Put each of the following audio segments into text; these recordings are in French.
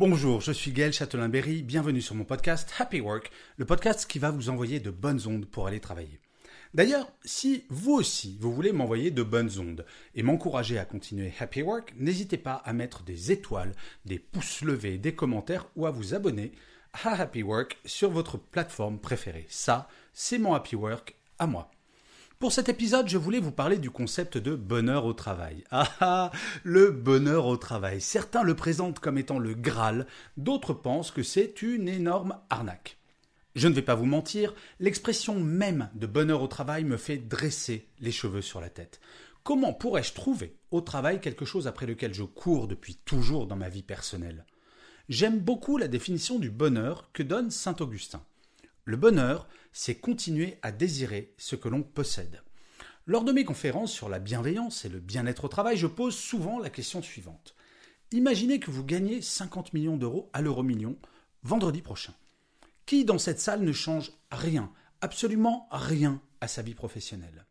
Bonjour, je suis Gaël Châtelain-Berry, bienvenue sur mon podcast Happy Work, le podcast qui va vous envoyer de bonnes ondes pour aller travailler. D'ailleurs, si vous aussi, vous voulez m'envoyer de bonnes ondes et m'encourager à continuer Happy Work, n'hésitez pas à mettre des étoiles, des pouces levés, des commentaires ou à vous abonner à Happy Work sur votre plateforme préférée. Ça, c'est mon Happy Work à moi. Pour cet épisode, je voulais vous parler du concept de bonheur au travail. Ah ah, le bonheur au travail. Certains le présentent comme étant le Graal, d'autres pensent que c'est une énorme arnaque. Je ne vais pas vous mentir, l'expression même de bonheur au travail me fait dresser les cheveux sur la tête. Comment pourrais-je trouver au travail quelque chose après lequel je cours depuis toujours dans ma vie personnelle? J'aime beaucoup la définition du bonheur que donne Saint Augustin. Le bonheur, c'est continuer à désirer ce que l'on possède. Lors de mes conférences sur la bienveillance et le bien-être au travail, je pose souvent la question suivante. Imaginez que vous gagnez 50 millions d'euros à l'euro million vendredi prochain. Qui dans cette salle ne change rien, absolument rien à sa vie professionnelle?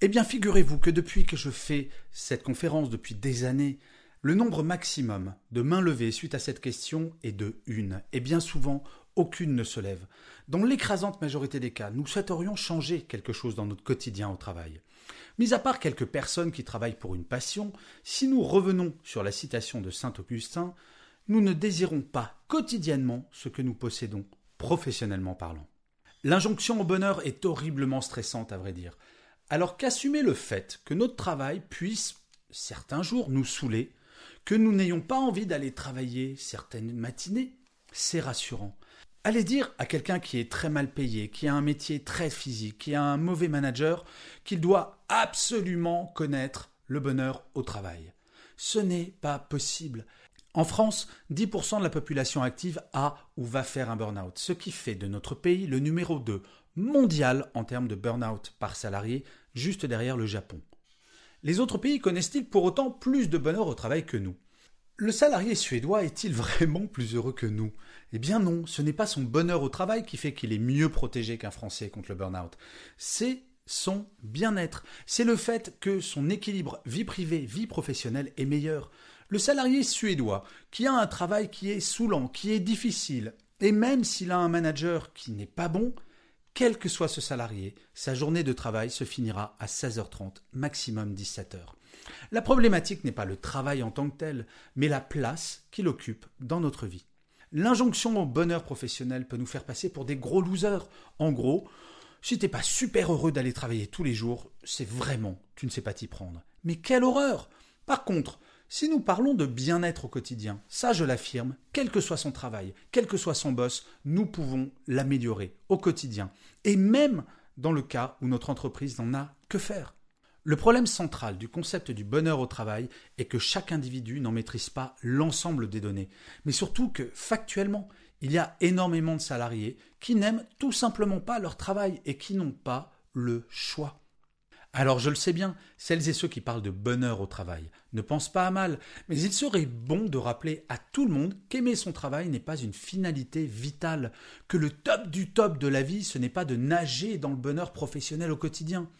Eh bien, figurez-vous que depuis que je fais cette conférence depuis des années, le nombre maximum de mains levées suite à cette question est de une, et bien souvent aucune ne se lève. Dans l'écrasante majorité des cas, nous souhaiterions changer quelque chose dans notre quotidien au travail. Mis à part quelques personnes qui travaillent pour une passion, si nous revenons sur la citation de Saint Augustin, nous ne désirons pas quotidiennement ce que nous possédons, professionnellement parlant. L'injonction au bonheur est horriblement stressante, à vrai dire. Alors qu'assumer le fait que notre travail puisse, certains jours, nous saouler, que nous n'ayons pas envie d'aller travailler certaines matinées, c'est rassurant. Allez dire à quelqu'un qui est très mal payé, qui a un métier très physique, qui a un mauvais manager, qu'il doit absolument connaître le bonheur au travail. Ce n'est pas possible. En France, 10% de la population active a ou va faire un burn-out, ce qui fait de notre pays le numéro 2 mondial en termes de burn-out par salarié, juste derrière le Japon. Les autres pays connaissent-ils pour autant plus de bonheur au travail que nous? Le salarié suédois est-il vraiment plus heureux que nous? Eh bien non, ce n'est pas son bonheur au travail qui fait qu'il est mieux protégé qu'un Français contre le burn-out. C'est son bien-être. C'est le fait que son équilibre vie privée, vie professionnelle est meilleur. Le salarié suédois, qui a un travail qui est saoulant, qui est difficile, et même s'il a un manager qui n'est pas bon, quel que soit ce salarié, sa journée de travail se finira à 16h30, maximum 17h. La problématique n'est pas le travail en tant que tel, mais la place qu'il occupe dans notre vie. L'injonction au bonheur professionnel peut nous faire passer pour des gros losers. En gros, si t'es pas super heureux d'aller travailler tous les jours, c'est vraiment tu ne sais pas t'y prendre. Mais quelle horreur Par contre, si nous parlons de bien-être au quotidien, ça je l'affirme, quel que soit son travail, quel que soit son boss, nous pouvons l'améliorer au quotidien. Et même dans le cas où notre entreprise n'en a que faire. Le problème central du concept du bonheur au travail est que chaque individu n'en maîtrise pas l'ensemble des données, mais surtout que factuellement, il y a énormément de salariés qui n'aiment tout simplement pas leur travail et qui n'ont pas le choix. Alors je le sais bien, celles et ceux qui parlent de bonheur au travail ne pensent pas à mal, mais il serait bon de rappeler à tout le monde qu'aimer son travail n'est pas une finalité vitale, que le top du top de la vie ce n'est pas de nager dans le bonheur professionnel au quotidien.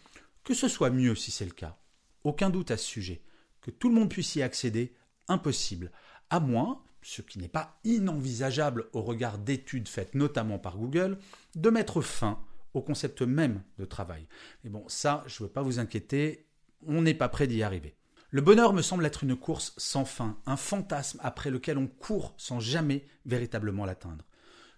Que ce soit mieux si c'est le cas. Aucun doute à ce sujet. Que tout le monde puisse y accéder, impossible. À moins, ce qui n'est pas inenvisageable au regard d'études faites notamment par Google, de mettre fin au concept même de travail. Mais bon, ça, je ne veux pas vous inquiéter, on n'est pas prêt d'y arriver. Le bonheur me semble être une course sans fin, un fantasme après lequel on court sans jamais véritablement l'atteindre.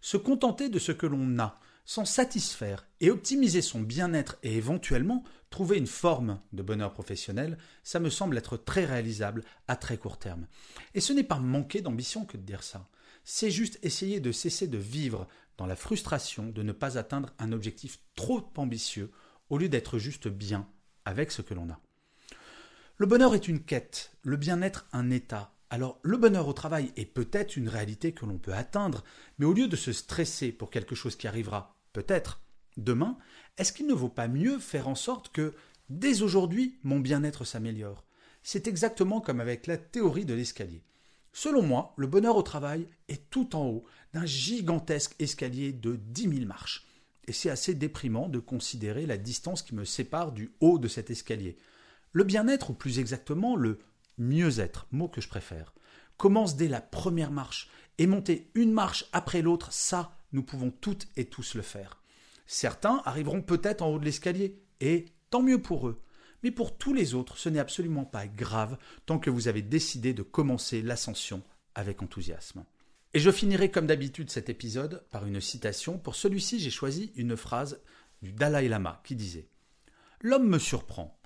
Se contenter de ce que l'on a, s'en satisfaire et optimiser son bien-être et éventuellement trouver une forme de bonheur professionnel, ça me semble être très réalisable à très court terme. Et ce n'est pas manquer d'ambition que de dire ça. c'est juste essayer de cesser de vivre dans la frustration de ne pas atteindre un objectif trop ambitieux au lieu d'être juste bien avec ce que l'on a. Le bonheur est une quête, le bien-être un état. Alors le bonheur au travail est peut-être une réalité que l'on peut atteindre, mais au lieu de se stresser pour quelque chose qui arrivera peut-être demain, est-ce qu'il ne vaut pas mieux faire en sorte que dès aujourd'hui mon bien-être s'améliore? C'est exactement comme avec la théorie de l'escalier. Selon moi, le bonheur au travail est tout en haut d'un gigantesque escalier de 10 000 marches. Et c'est assez déprimant de considérer la distance qui me sépare du haut de cet escalier. Le bien-être, ou plus exactement le mieux-être, mot que je préfère, commence dès la première marche. Et monter une marche après l'autre, ça, nous pouvons toutes et tous le faire. Certains arriveront peut-être en haut de l'escalier, et tant mieux pour eux. Mais pour tous les autres, ce n'est absolument pas grave tant que vous avez décidé de commencer l'ascension avec enthousiasme. Et je finirai comme d'habitude cet épisode par une citation. Pour celui-ci, j'ai choisi une phrase du Dalai Lama qui disait L'homme me surprend.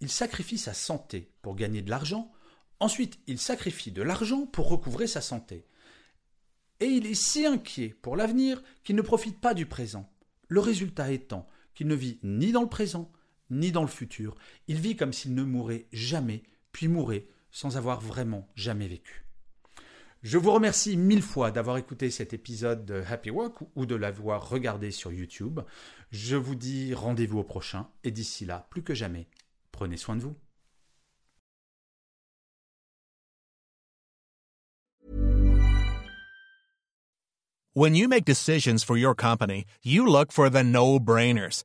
Il sacrifie sa santé pour gagner de l'argent, ensuite il sacrifie de l'argent pour recouvrer sa santé. Et il est si inquiet pour l'avenir qu'il ne profite pas du présent. Le résultat étant qu'il ne vit ni dans le présent, ni dans le futur. Il vit comme s'il ne mourait jamais, puis mourrait sans avoir vraiment jamais vécu. Je vous remercie mille fois d'avoir écouté cet épisode de Happy Work ou de l'avoir regardé sur YouTube. Je vous dis rendez-vous au prochain et d'ici là, plus que jamais, prenez soin de vous. When you make decisions for your company, you look for the no-brainers.